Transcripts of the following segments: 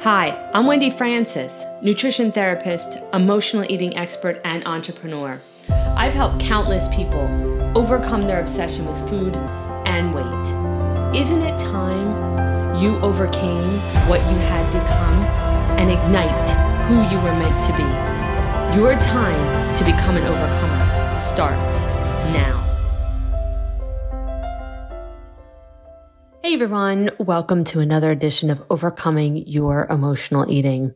Hi, I'm Wendy Francis, nutrition therapist, emotional eating expert, and entrepreneur. I've helped countless people overcome their obsession with food and weight. Isn't it time you overcame what you had become and ignite who you were meant to be? Your time to become an overcomer starts now. Everyone, welcome to another edition of Overcoming Your Emotional Eating.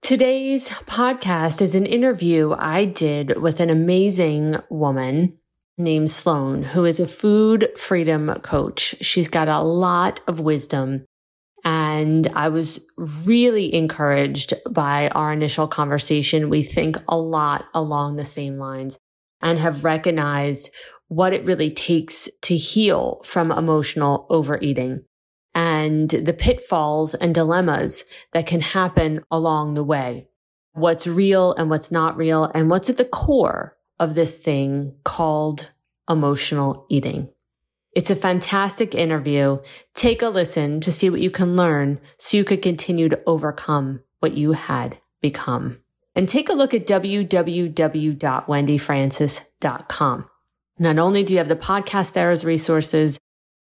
Today's podcast is an interview I did with an amazing woman named Sloan, who is a food freedom coach. She's got a lot of wisdom. And I was really encouraged by our initial conversation. We think a lot along the same lines and have recognized what it really takes to heal from emotional overeating and the pitfalls and dilemmas that can happen along the way. What's real and what's not real and what's at the core of this thing called emotional eating. It's a fantastic interview. Take a listen to see what you can learn so you could continue to overcome what you had become. And take a look at www.wendyfrancis.com. Not only do you have the podcast there as resources,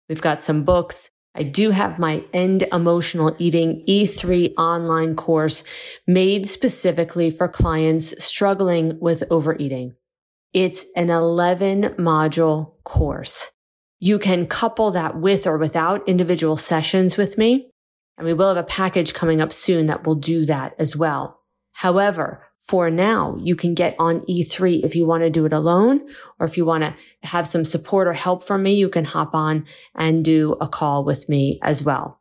we've got some books. I do have my End Emotional Eating E3 online course made specifically for clients struggling with overeating. It's an 11 module course. You can couple that with or without individual sessions with me. And we will have a package coming up soon that will do that as well. However, for now. You can get on E3 if you want to do it alone or if you want to have some support or help from me, you can hop on and do a call with me as well.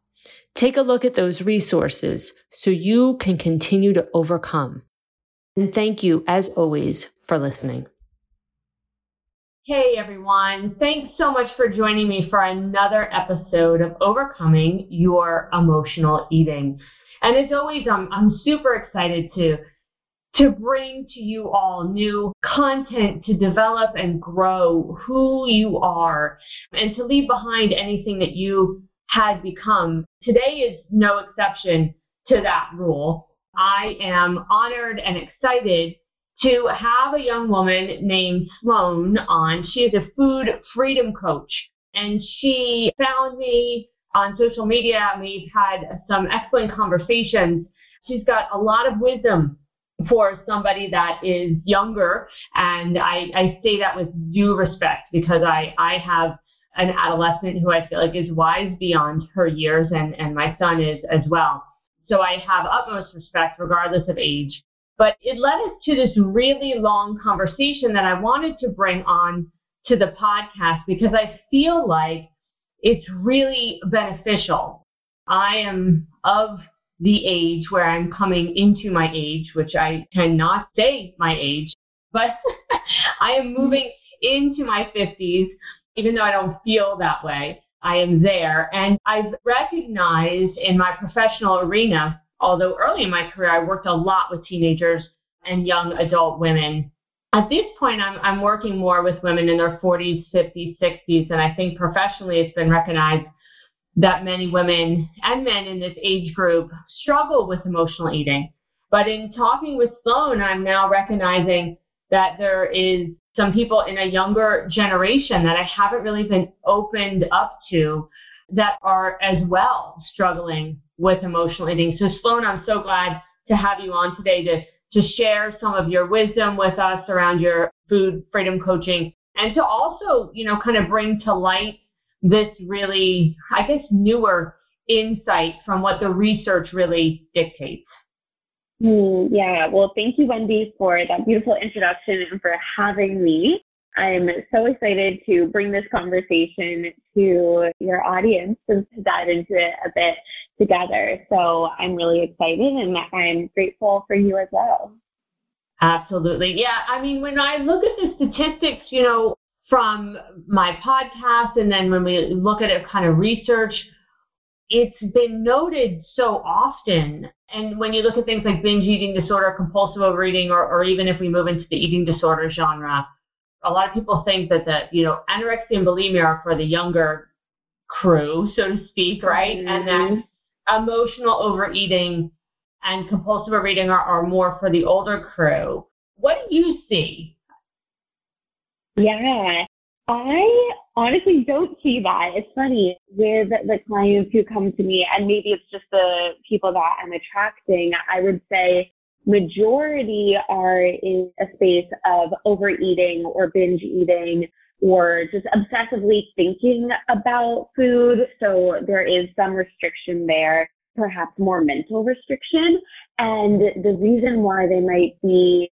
Take a look at those resources so you can continue to overcome. And thank you as always for listening. Hey everyone. Thanks so much for joining me for another episode of Overcoming Your Emotional Eating. And as always, I'm, I'm super excited to to bring to you all new content to develop and grow who you are and to leave behind anything that you had become. Today is no exception to that rule. I am honored and excited to have a young woman named Sloan on. She is a food freedom coach and she found me on social media and we've had some excellent conversations. She's got a lot of wisdom for somebody that is younger. And I, I say that with due respect because I, I have an adolescent who I feel like is wise beyond her years, and, and my son is as well. So I have utmost respect regardless of age. But it led us to this really long conversation that I wanted to bring on to the podcast because I feel like it's really beneficial. I am of the age where I'm coming into my age, which I cannot say my age, but I am moving into my 50s, even though I don't feel that way. I am there. And I've recognized in my professional arena, although early in my career I worked a lot with teenagers and young adult women. At this point, I'm, I'm working more with women in their 40s, 50s, 60s, and I think professionally it's been recognized that many women and men in this age group struggle with emotional eating. But in talking with Sloan, I'm now recognizing that there is some people in a younger generation that I haven't really been opened up to that are as well struggling with emotional eating. So Sloan, I'm so glad to have you on today to, to share some of your wisdom with us around your food freedom coaching and to also, you know, kind of bring to light this really, I guess, newer insight from what the research really dictates. Mm, yeah, well, thank you, Wendy, for that beautiful introduction and for having me. I'm so excited to bring this conversation to your audience and to dive into it a bit together. So I'm really excited and I'm grateful for you as well. Absolutely. Yeah. I mean, when I look at the statistics, you know, from my podcast and then when we look at it kind of research, it's been noted so often. And when you look at things like binge eating disorder, compulsive overeating, or, or even if we move into the eating disorder genre, a lot of people think that the, you know, anorexia and bulimia are for the younger crew, so to speak, right? Mm-hmm. And that emotional overeating and compulsive overeating are, are more for the older crew. What do you see? Yeah, I honestly don't see that. It's funny with the clients who come to me, and maybe it's just the people that I'm attracting. I would say majority are in a space of overeating or binge eating or just obsessively thinking about food. So there is some restriction there, perhaps more mental restriction. And the reason why they might be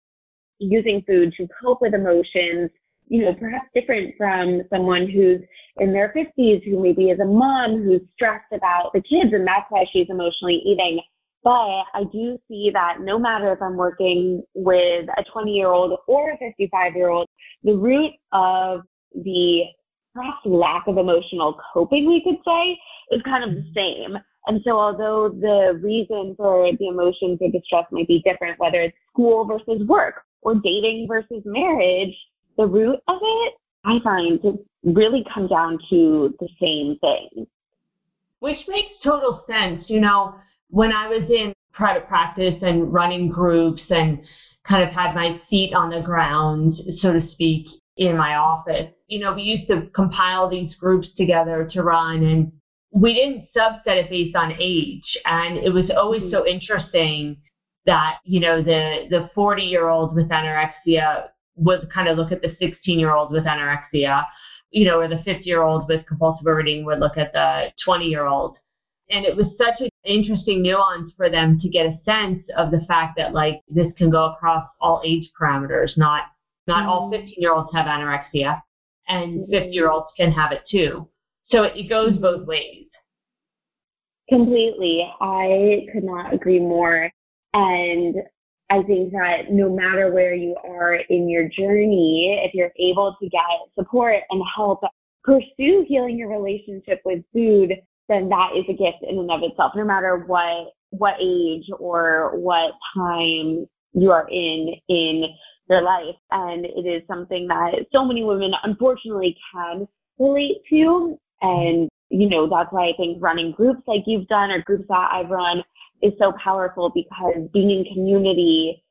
using food to cope with emotions you know, perhaps different from someone who's in their 50s who maybe is a mom who's stressed about the kids and that's why she's emotionally eating. But I do see that no matter if I'm working with a 20 year old or a 55 year old, the root of the perhaps lack of emotional coping, we could say, is kind of the mm-hmm. same. And so, although the reason for the emotions or the stress might be different, whether it's school versus work or dating versus marriage, the root of it, I find, to really come down to the same thing. Which makes total sense. You know, when I was in private practice and running groups and kind of had my feet on the ground, so to speak, in my office, you know, we used to compile these groups together to run and we didn't subset it based on age. And it was always mm-hmm. so interesting that, you know, the, the 40 year old with anorexia would kind of look at the 16 year old with anorexia, you know, or the 50 year old with compulsive overeating would look at the 20 year old. And it was such an interesting nuance for them to get a sense of the fact that like this can go across all age parameters, not not mm-hmm. all 15 year olds have anorexia and 50 year olds can have it too. So it, it goes mm-hmm. both ways. Completely. I could not agree more. And I think that no matter where you are in your journey, if you're able to get support and help pursue healing your relationship with food, then that is a gift in and of itself, no matter what what age or what time you are in in your life. And it is something that so many women unfortunately can relate to. And, you know, that's why I think running groups like you've done or groups that I've run is so powerful because being in community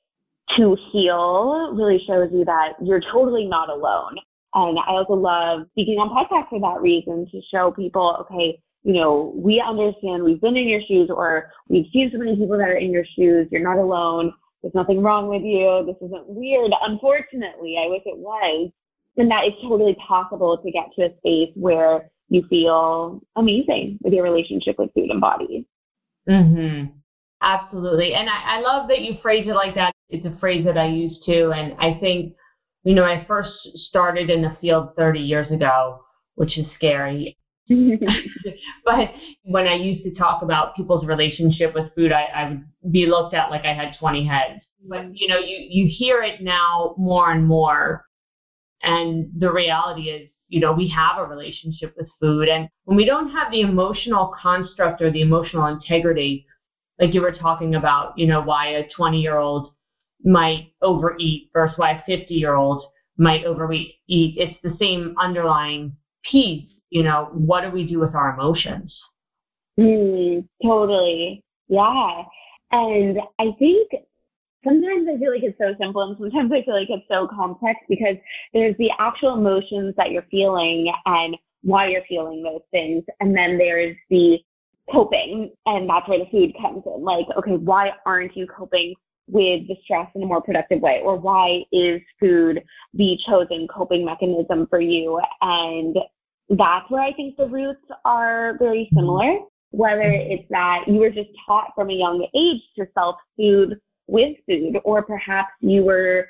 to heal really shows you that you're totally not alone. And I also love speaking on podcasts for that reason to show people, okay, you know, we understand we've been in your shoes or we've seen so many people that are in your shoes. You're not alone. There's nothing wrong with you. This isn't weird. Unfortunately, I wish it was. And that is totally possible to get to a space where you feel amazing with your relationship with food and body. Mm-hmm. Absolutely. And I, I love that you phrase it like that. It's a phrase that I use too. And I think, you know, I first started in the field 30 years ago, which is scary. but when I used to talk about people's relationship with food, I, I would be looked at like I had 20 heads. But, you know, you, you hear it now more and more. And the reality is, you know, we have a relationship with food. And when we don't have the emotional construct or the emotional integrity like you were talking about, you know, why a 20 year old might overeat versus why a 50 year old might overeat. It's the same underlying piece, you know, what do we do with our emotions? Mm, totally. Yeah. And I think sometimes I feel like it's so simple and sometimes I feel like it's so complex because there's the actual emotions that you're feeling and why you're feeling those things. And then there's the coping and that's where the food comes in. Like okay why aren't you coping with the stress in a more productive way? Or why is food the chosen coping mechanism for you? And that's where i think the roots are very similar. Whether it's that you were just taught from a young age to self soothe with food or perhaps you were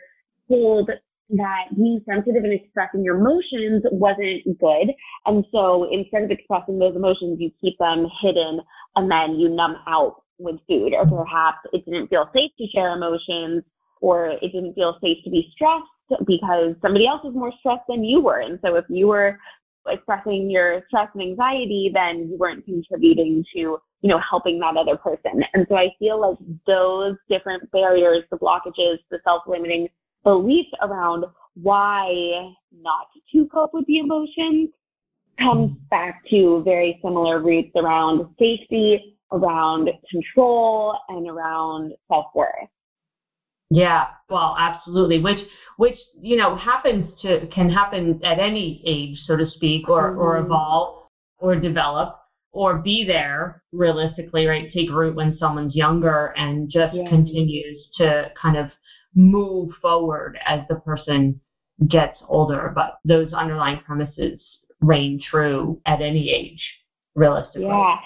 told that being sensitive and expressing your emotions wasn't good. And so instead of expressing those emotions, you keep them hidden and then you numb out with food. Or perhaps it didn't feel safe to share emotions or it didn't feel safe to be stressed because somebody else was more stressed than you were. And so if you were expressing your stress and anxiety, then you weren't contributing to, you know, helping that other person. And so I feel like those different barriers, the blockages, the self-limiting beliefs around why not to cope with the emotions comes back to very similar roots around safety, around control and around self worth. Yeah, well, absolutely. Which, which you know, happens to can happen at any age, so to speak, or mm-hmm. or evolve, or develop, or be there realistically, right? Take root when someone's younger, and just yeah. continues to kind of move forward as the person gets older. But those underlying premises reign true at any age, realistically. Yeah.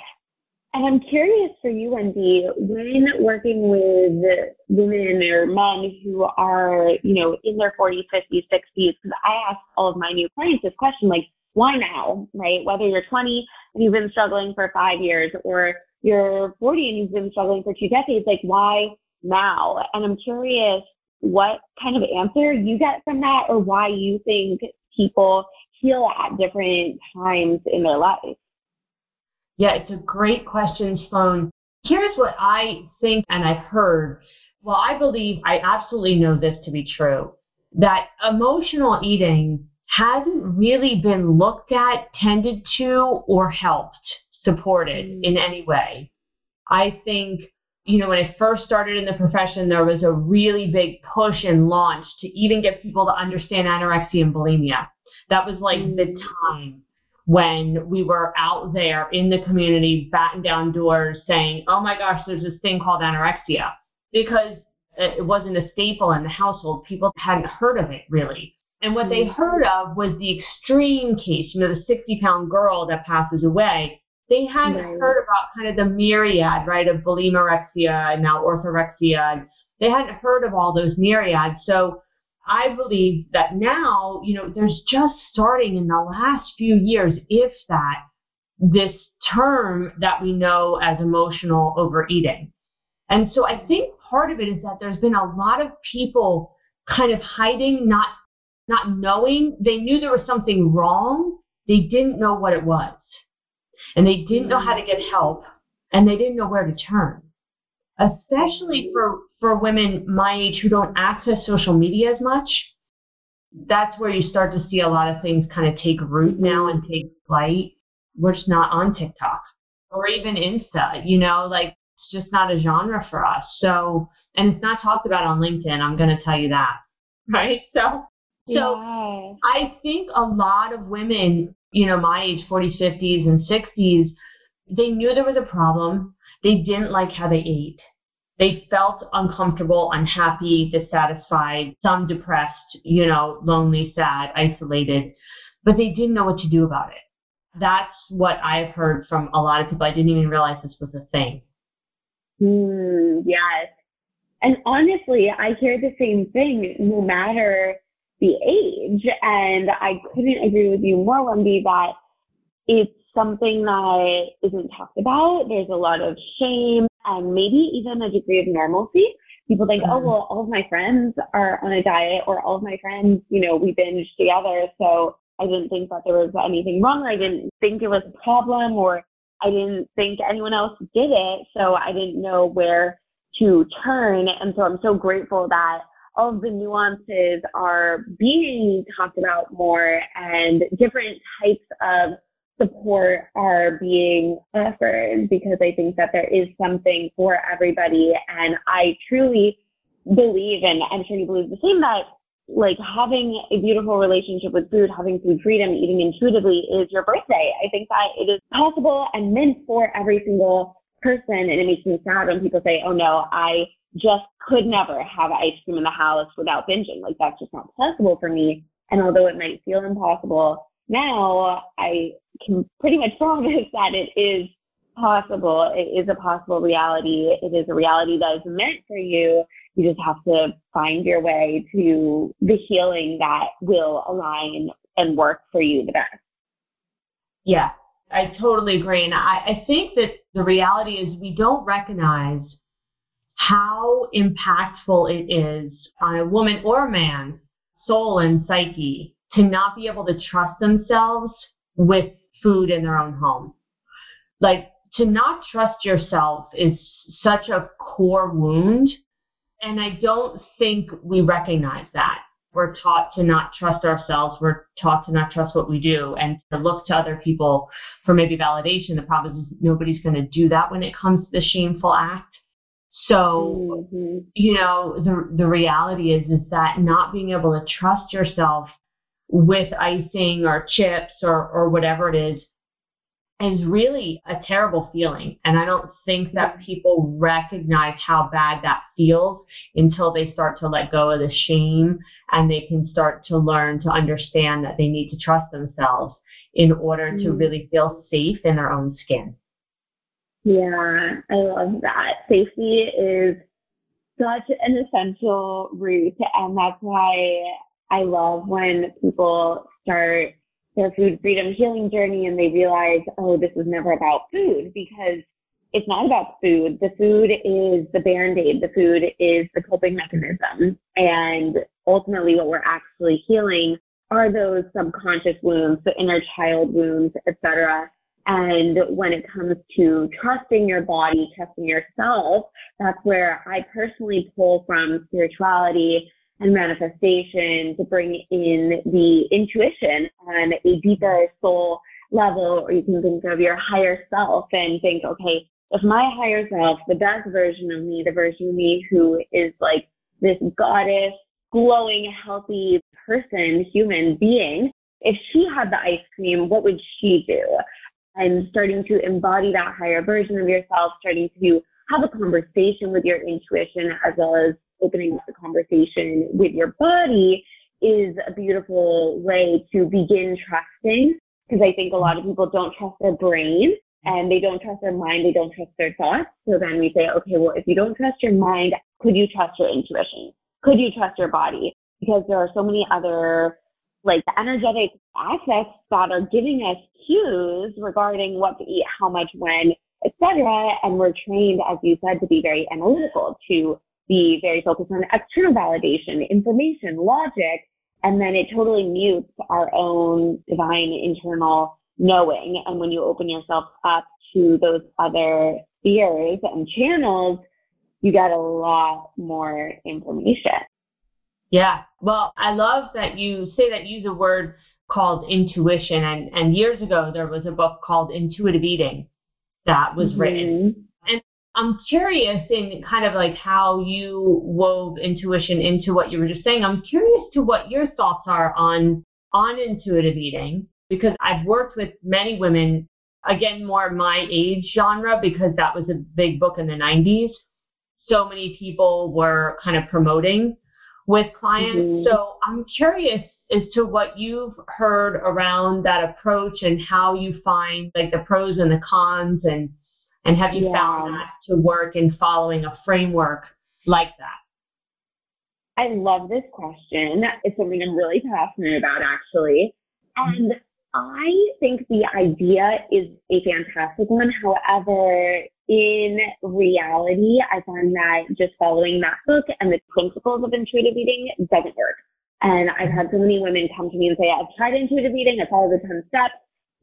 And I'm curious for you, Wendy, when working with women or men who are, you know, in their 40s, 50s, 60s, because I ask all of my new clients this question, like, why now, right? Whether you're 20 and you've been struggling for five years or you're 40 and you've been struggling for two decades, like, why now? And I'm curious what kind of answer you get from that or why you think people heal at different times in their life. Yeah, it's a great question, Sloan. Here's what I think and I've heard. Well, I believe, I absolutely know this to be true, that emotional eating hasn't really been looked at, tended to, or helped, supported mm. in any way. I think, you know, when I first started in the profession, there was a really big push and launch to even get people to understand anorexia and bulimia. That was like mm. the time when we were out there in the community batting down doors saying, oh my gosh, there's this thing called anorexia. Because it wasn't a staple in the household. People hadn't heard of it really. And what they mm-hmm. heard of was the extreme case, you know, the 60 pound girl that passes away. They hadn't right. heard about kind of the myriad, right, of bulimorexia and now orthorexia. They hadn't heard of all those myriads. So I believe that now, you know, there's just starting in the last few years, if that, this term that we know as emotional overeating. And so I think part of it is that there's been a lot of people kind of hiding, not not knowing. They knew there was something wrong. They didn't know what it was. And they didn't know how to mm. get help and they didn't know where to turn especially mm. for, for women my age who don't access social media as much. That's where you start to see a lot of things kind of take root now and take flight. We're just not on TikTok or even Insta, you know, like it's just not a genre for us. So, and it's not talked about on LinkedIn. I'm going to tell you that. Right. So, so yeah. I think a lot of women, you know, my age, 40s, 50s, and 60s, they knew there was a problem. They didn't like how they ate. They felt uncomfortable, unhappy, dissatisfied, some depressed, you know, lonely, sad, isolated, but they didn't know what to do about it. That's what I've heard from a lot of people. I didn't even realize this was a thing. Mm, yes. And honestly, I hear the same thing no matter the age. And I couldn't agree with you more, Wendy, that it's something that isn't talked about. There's a lot of shame and maybe even a degree of normalcy. People think, oh, mm-hmm. well, all of my friends are on a diet or all of my friends, you know, we binge together. So I didn't think that there was anything wrong or I didn't think it was a problem or I didn't think anyone else did it. So I didn't know where to turn. And so I'm so grateful that all of the nuances are being talked about more and different types of support are being offered because I think that there is something for everybody. And I truly believe, and I'm sure you believe the same, that like having a beautiful relationship with food, having food freedom, eating intuitively is your birthday. I think that it is possible and meant for every single person. And it makes me sad when people say, oh no, I just could never have ice cream in the house without binging. Like that's just not possible for me. And although it might feel impossible, now I can pretty much promise that it is possible. It is a possible reality. It is a reality that is meant for you. You just have to find your way to the healing that will align and work for you the best. Yeah, I totally agree. And I, I think that the reality is we don't recognize how impactful it is on a woman or a man, soul and psyche, to not be able to trust themselves with food in their own home. Like to not trust yourself is such a core wound. And I don't think we recognize that. we're taught to not trust ourselves. We're taught to not trust what we do and to look to other people for maybe validation. The problem is nobody's going to do that when it comes to the shameful act. So, mm-hmm. you know, the the reality is is that not being able to trust yourself with icing or chips or or whatever it is is really a terrible feeling. And I don't think that people recognize how bad that feels until they start to let go of the shame and they can start to learn to understand that they need to trust themselves in order mm-hmm. to really feel safe in their own skin. Yeah, I love that. Safety is such an essential root, and that's why I love when people start their food freedom healing journey and they realize, oh, this is never about food because it's not about food. The food is the band-aid. The food is the coping mechanism. And ultimately what we're actually healing are those subconscious wounds, the inner child wounds, etc. And when it comes to trusting your body, trusting yourself, that's where I personally pull from spirituality and manifestation to bring in the intuition on a deeper soul level, or you can think of your higher self and think, okay, if my higher self, the best version of me, the version of me who is like this goddess, glowing, healthy person, human being, if she had the ice cream, what would she do? And starting to embody that higher version of yourself, starting to have a conversation with your intuition as well as opening up the conversation with your body is a beautiful way to begin trusting because I think a lot of people don't trust their brain and they don't trust their mind, they don't trust their thoughts. So then we say, okay, well, if you don't trust your mind, could you trust your intuition? Could you trust your body? Because there are so many other like the energetic aspects that are giving us cues regarding what to eat, how much, when, etc. And we're trained, as you said, to be very analytical, to be very focused on external validation, information, logic, and then it totally mutes our own divine internal knowing. And when you open yourself up to those other spheres and channels, you get a lot more information. Yeah. Well, I love that you say that you use a word called intuition. And, and years ago, there was a book called Intuitive Eating that was mm-hmm. written. And I'm curious in kind of like how you wove intuition into what you were just saying. I'm curious to what your thoughts are on on intuitive eating because I've worked with many women again more my age genre because that was a big book in the 90s. So many people were kind of promoting with clients. Mm-hmm. So I'm curious as to what you've heard around that approach and how you find like the pros and the cons and and have you yeah. found that to work in following a framework like that? I love this question. It's something I'm really passionate about, actually. And I think the idea is a fantastic one. However, in reality, I find that just following that book and the principles of intuitive eating doesn't work. And I've had so many women come to me and say, I've tried intuitive eating, I followed the 10 steps,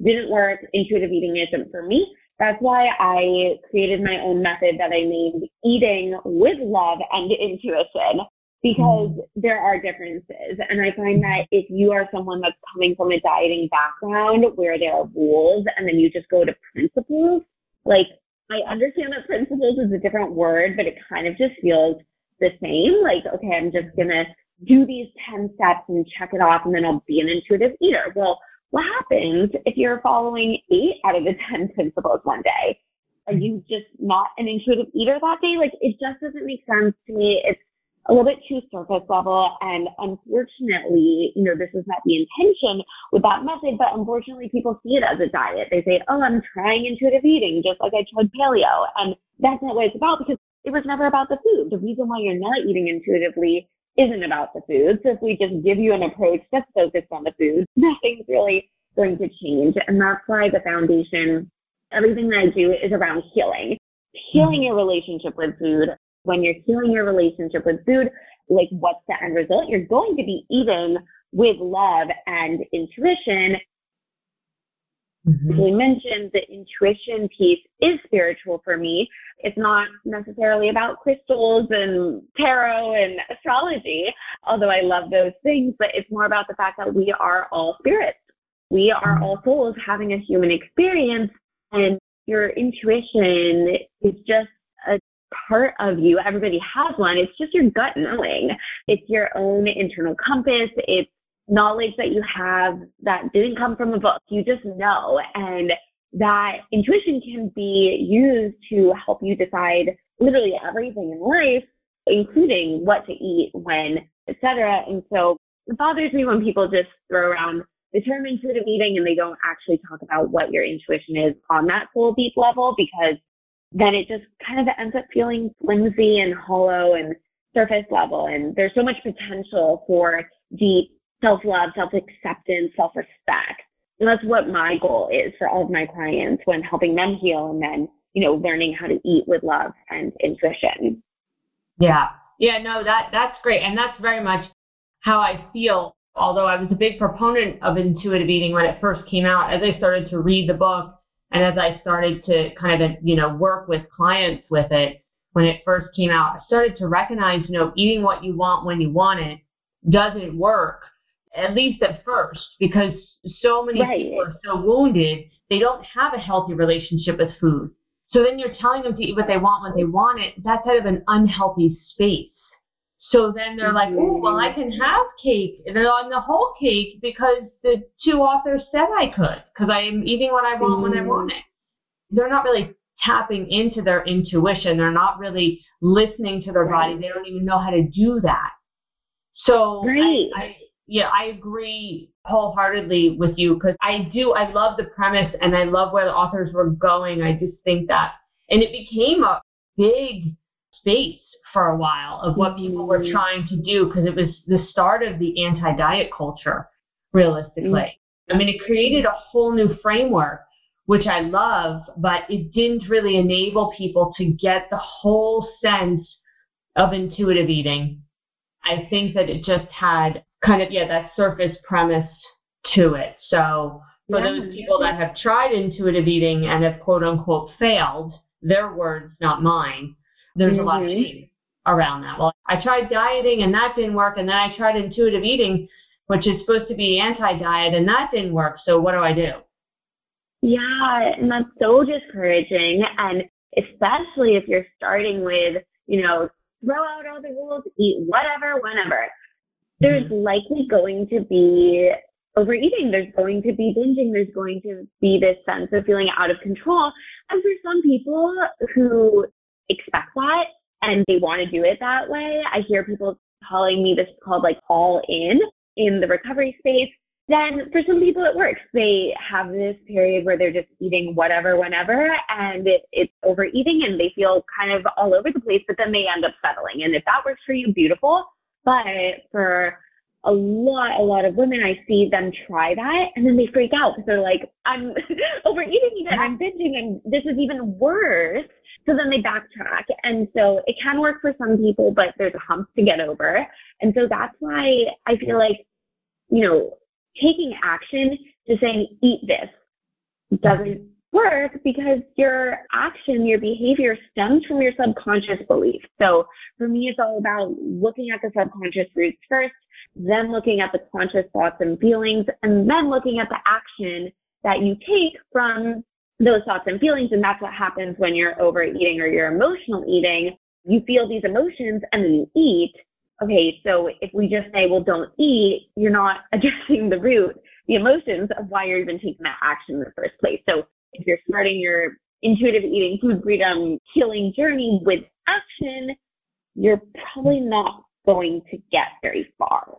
didn't work, intuitive eating isn't for me. That's why I created my own method that I named Eating with Love and Intuition because mm. there are differences. And I find that if you are someone that's coming from a dieting background where there are rules and then you just go to principles, like I understand that principles is a different word, but it kind of just feels the same. Like, okay, I'm just going to do these 10 steps and check it off and then I'll be an intuitive eater. Well, what happens if you're following eight out of the 10 principles one day? Are you just not an intuitive eater that day? Like, it just doesn't make sense to me. It's a little bit too surface level. And unfortunately, you know, this is not the intention with that method, but unfortunately, people see it as a diet. They say, oh, I'm trying intuitive eating, just like I tried paleo. And that's not what it's about because it was never about the food. The reason why you're not eating intuitively isn't about the food. So if we just give you an approach that's focused on the food, nothing's really going to change. And that's why the foundation, everything that I do is around healing. Healing mm-hmm. your relationship with food. When you're healing your relationship with food, like what's the end result? You're going to be eating with love and intuition. mm-hmm. you mentioned, the intuition piece is spiritual for me. It's not necessarily about crystals and tarot and astrology, although I love those things, but it's more about the fact that we are all spirits. We are mm-hmm. all souls having a human experience, and your intuition is just part of you. Everybody has one. It's just your gut knowing. It's your own internal compass. It's knowledge that you have that didn't come from a book. You just know. And that intuition can be used to help you decide literally everything in life, including what to eat, when, etc. And so it bothers me when people just throw around the term intuitive eating and they don't actually talk about what your intuition is on that soul deep level because then it just kind of ends up feeling flimsy and hollow and surface level. And there's so much potential for deep self love, self acceptance, self respect. And that's what my goal is for all of my clients when helping them heal and then, you know, learning how to eat with love and intuition. Yeah. Yeah, no, that that's great. And that's very much how I feel. Although I was a big proponent of intuitive eating when it first came out, as I started to read the book and as I started to kind of, you know, work with clients with it when it first came out, I started to recognize, you know, eating what you want when you want it doesn't work at least at first, because so many right. people are so wounded, they don't have a healthy relationship with food. So then you're telling them to eat what they want when they want it. That's out of an unhealthy space. So then they're like, oh, well, I can mm-hmm. have cake. And they're on the whole cake because the two authors said I could, because I am eating what I want when I want it. Mm-hmm. They're not really tapping into their intuition. They're not really listening to their right. body. They don't even know how to do that. So right. I, I yeah, I agree wholeheartedly with you because I do. I love the premise and I love where the authors were going. I just think that, and it became a big space for a while of what people were mm-hmm. trying to do because it was the start of the anti diet culture, realistically. Mm-hmm. I mean, it created a whole new framework, which I love, but it didn't really enable people to get the whole sense of intuitive eating. I think that it just had kind of yeah that surface premise to it. So for yeah. those people that have tried intuitive eating and have quote unquote failed, their words, not mine, there's mm-hmm. a lot of mm-hmm. shame around that. Well, I tried dieting and that didn't work, and then I tried intuitive eating, which is supposed to be anti-diet, and that didn't work. So what do I do? Yeah, and that's so discouraging, and especially if you're starting with, you know, throw out all the rules, eat whatever, whenever there's mm-hmm. likely going to be overeating, there's going to be binging, there's going to be this sense of feeling out of control. And for some people who expect that and they want to do it that way, I hear people calling me this called like all in in the recovery space. Then for some people it works. They have this period where they're just eating whatever, whenever, and it, it's overeating and they feel kind of all over the place, but then they end up settling. And if that works for you, beautiful. But for a lot, a lot of women, I see them try that and then they freak out because they're like, I'm overeating again, I'm binging, and this is even worse. So then they backtrack. And so it can work for some people, but there's a hump to get over. And so that's why I feel like, you know, taking action to saying, eat this doesn't work because your action, your behavior stems from your subconscious belief. So for me, it's all about looking at the subconscious roots first, then looking at the conscious thoughts and feelings, and then looking at the action that you take from those thoughts and feelings. And that's what happens when you're overeating or you're emotional eating. You feel these emotions and then you eat. Okay, so if we just say, well, don't eat, you're not addressing the root, the emotions of why you're even taking that action in the first place. So if you're starting your intuitive eating, food freedom, healing journey with action, you're probably not going to get very far.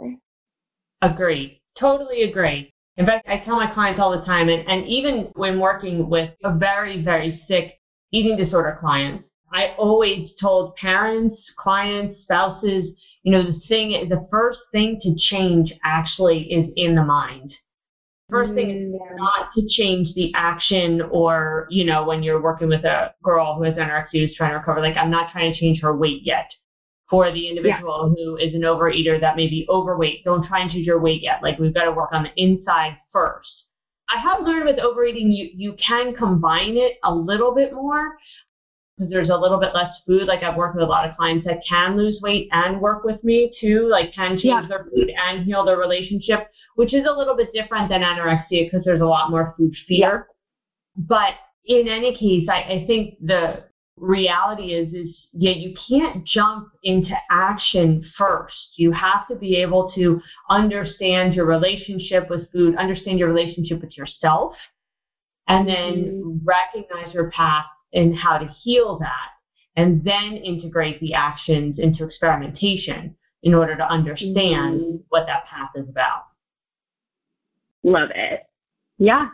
Agree. Totally agree. In fact, I tell my clients all the time, and, and even when working with a very, very sick eating disorder clients, I always told parents, clients, spouses, you know, the thing, the first thing to change actually is in the mind. First thing is mm, not to change the action or, you know, when you're working with a girl who has anorexia who's trying to recover, like I'm not trying to change her weight yet. For the individual yeah. who is an overeater that may be overweight, don't try and change your weight yet. Like we've got to work on the inside first. I have learned with overeating, you, you can combine it a little bit more because there's a little bit less food. Like I've worked with a lot of clients that can lose weight and work with me too, like can change yeah. their food and heal their relationship, which is a little bit different than anorexia because there's a lot more food fear. Yeah. But in any case, I, I think the reality is is yeah you can't jump into action first you have to be able to understand your relationship with food understand your relationship with yourself and then mm-hmm. recognize your path and how to heal that and then integrate the actions into experimentation in order to understand mm-hmm. what that path is about love it yeah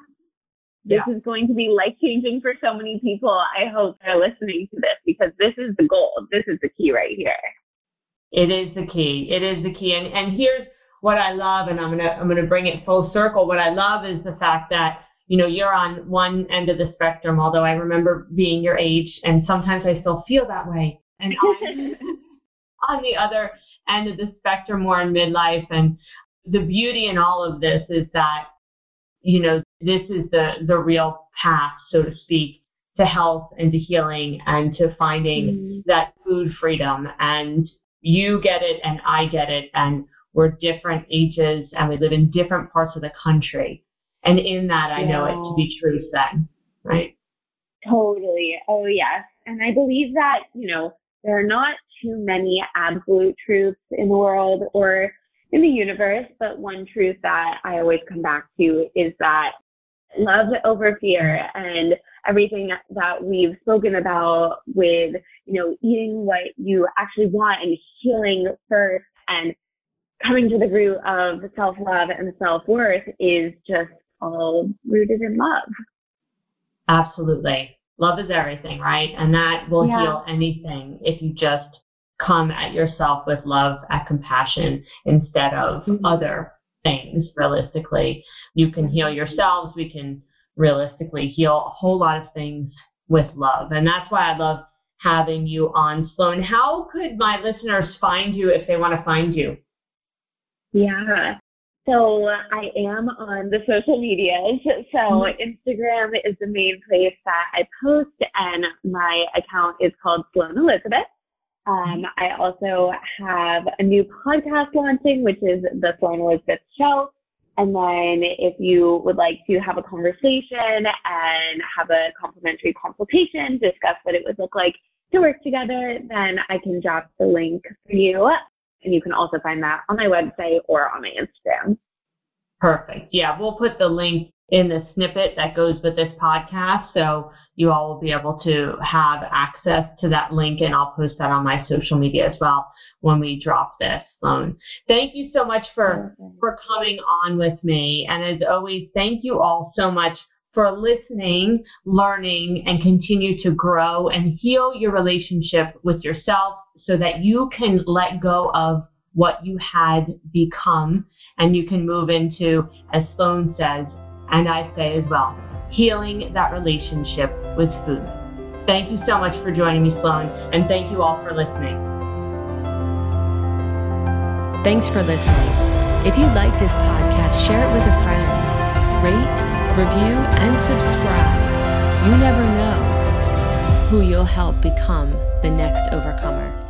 this yeah. is going to be life changing for so many people. I hope they're listening to this because this is the goal. This is the key right here. It is the key. It is the key. And and here's what I love, and I'm gonna I'm gonna bring it full circle. What I love is the fact that you know you're on one end of the spectrum. Although I remember being your age, and sometimes I still feel that way. And on the other end of the spectrum, more in midlife. And the beauty in all of this is that you know, this is the, the real path, so to speak, to health and to healing and to finding mm-hmm. that food freedom. And you get it and I get it. And we're different ages and we live in different parts of the country. And in that, I know it to be true then, right? Totally. Oh, yes. And I believe that, you know, there are not too many absolute truths in the world or in the universe, but one truth that I always come back to is that love over fear and everything that we've spoken about with, you know, eating what you actually want and healing first and coming to the root of self-love and self-worth is just all rooted in love. Absolutely. Love is everything, right? And that will yeah. heal anything if you just come at yourself with love, at compassion instead of mm-hmm. other things realistically. You can heal yourselves. We can realistically heal a whole lot of things with love. And that's why I love having you on, Sloan. How could my listeners find you if they want to find you? Yeah. So I am on the social medias. So mm-hmm. Instagram is the main place that I post, and my account is called Sloan Elizabeth. Um, I also have a new podcast launching, which is the Sloan Elizabeth Show. And then if you would like to have a conversation and have a complimentary consultation, discuss what it would look like to work together, then I can drop the link for you. And you can also find that on my website or on my Instagram. Perfect. Yeah, we'll put the link in the snippet that goes with this podcast. So you all will be able to have access to that link and I'll post that on my social media as well when we drop this Sloan. Thank you so much for, for coming on with me. And as always, thank you all so much for listening, learning, and continue to grow and heal your relationship with yourself so that you can let go of what you had become and you can move into, as Sloan says, and I say as well, healing that relationship with food. Thank you so much for joining me, Sloan, and thank you all for listening. Thanks for listening. If you like this podcast, share it with a friend. Rate, review, and subscribe. You never know who you'll help become the next overcomer.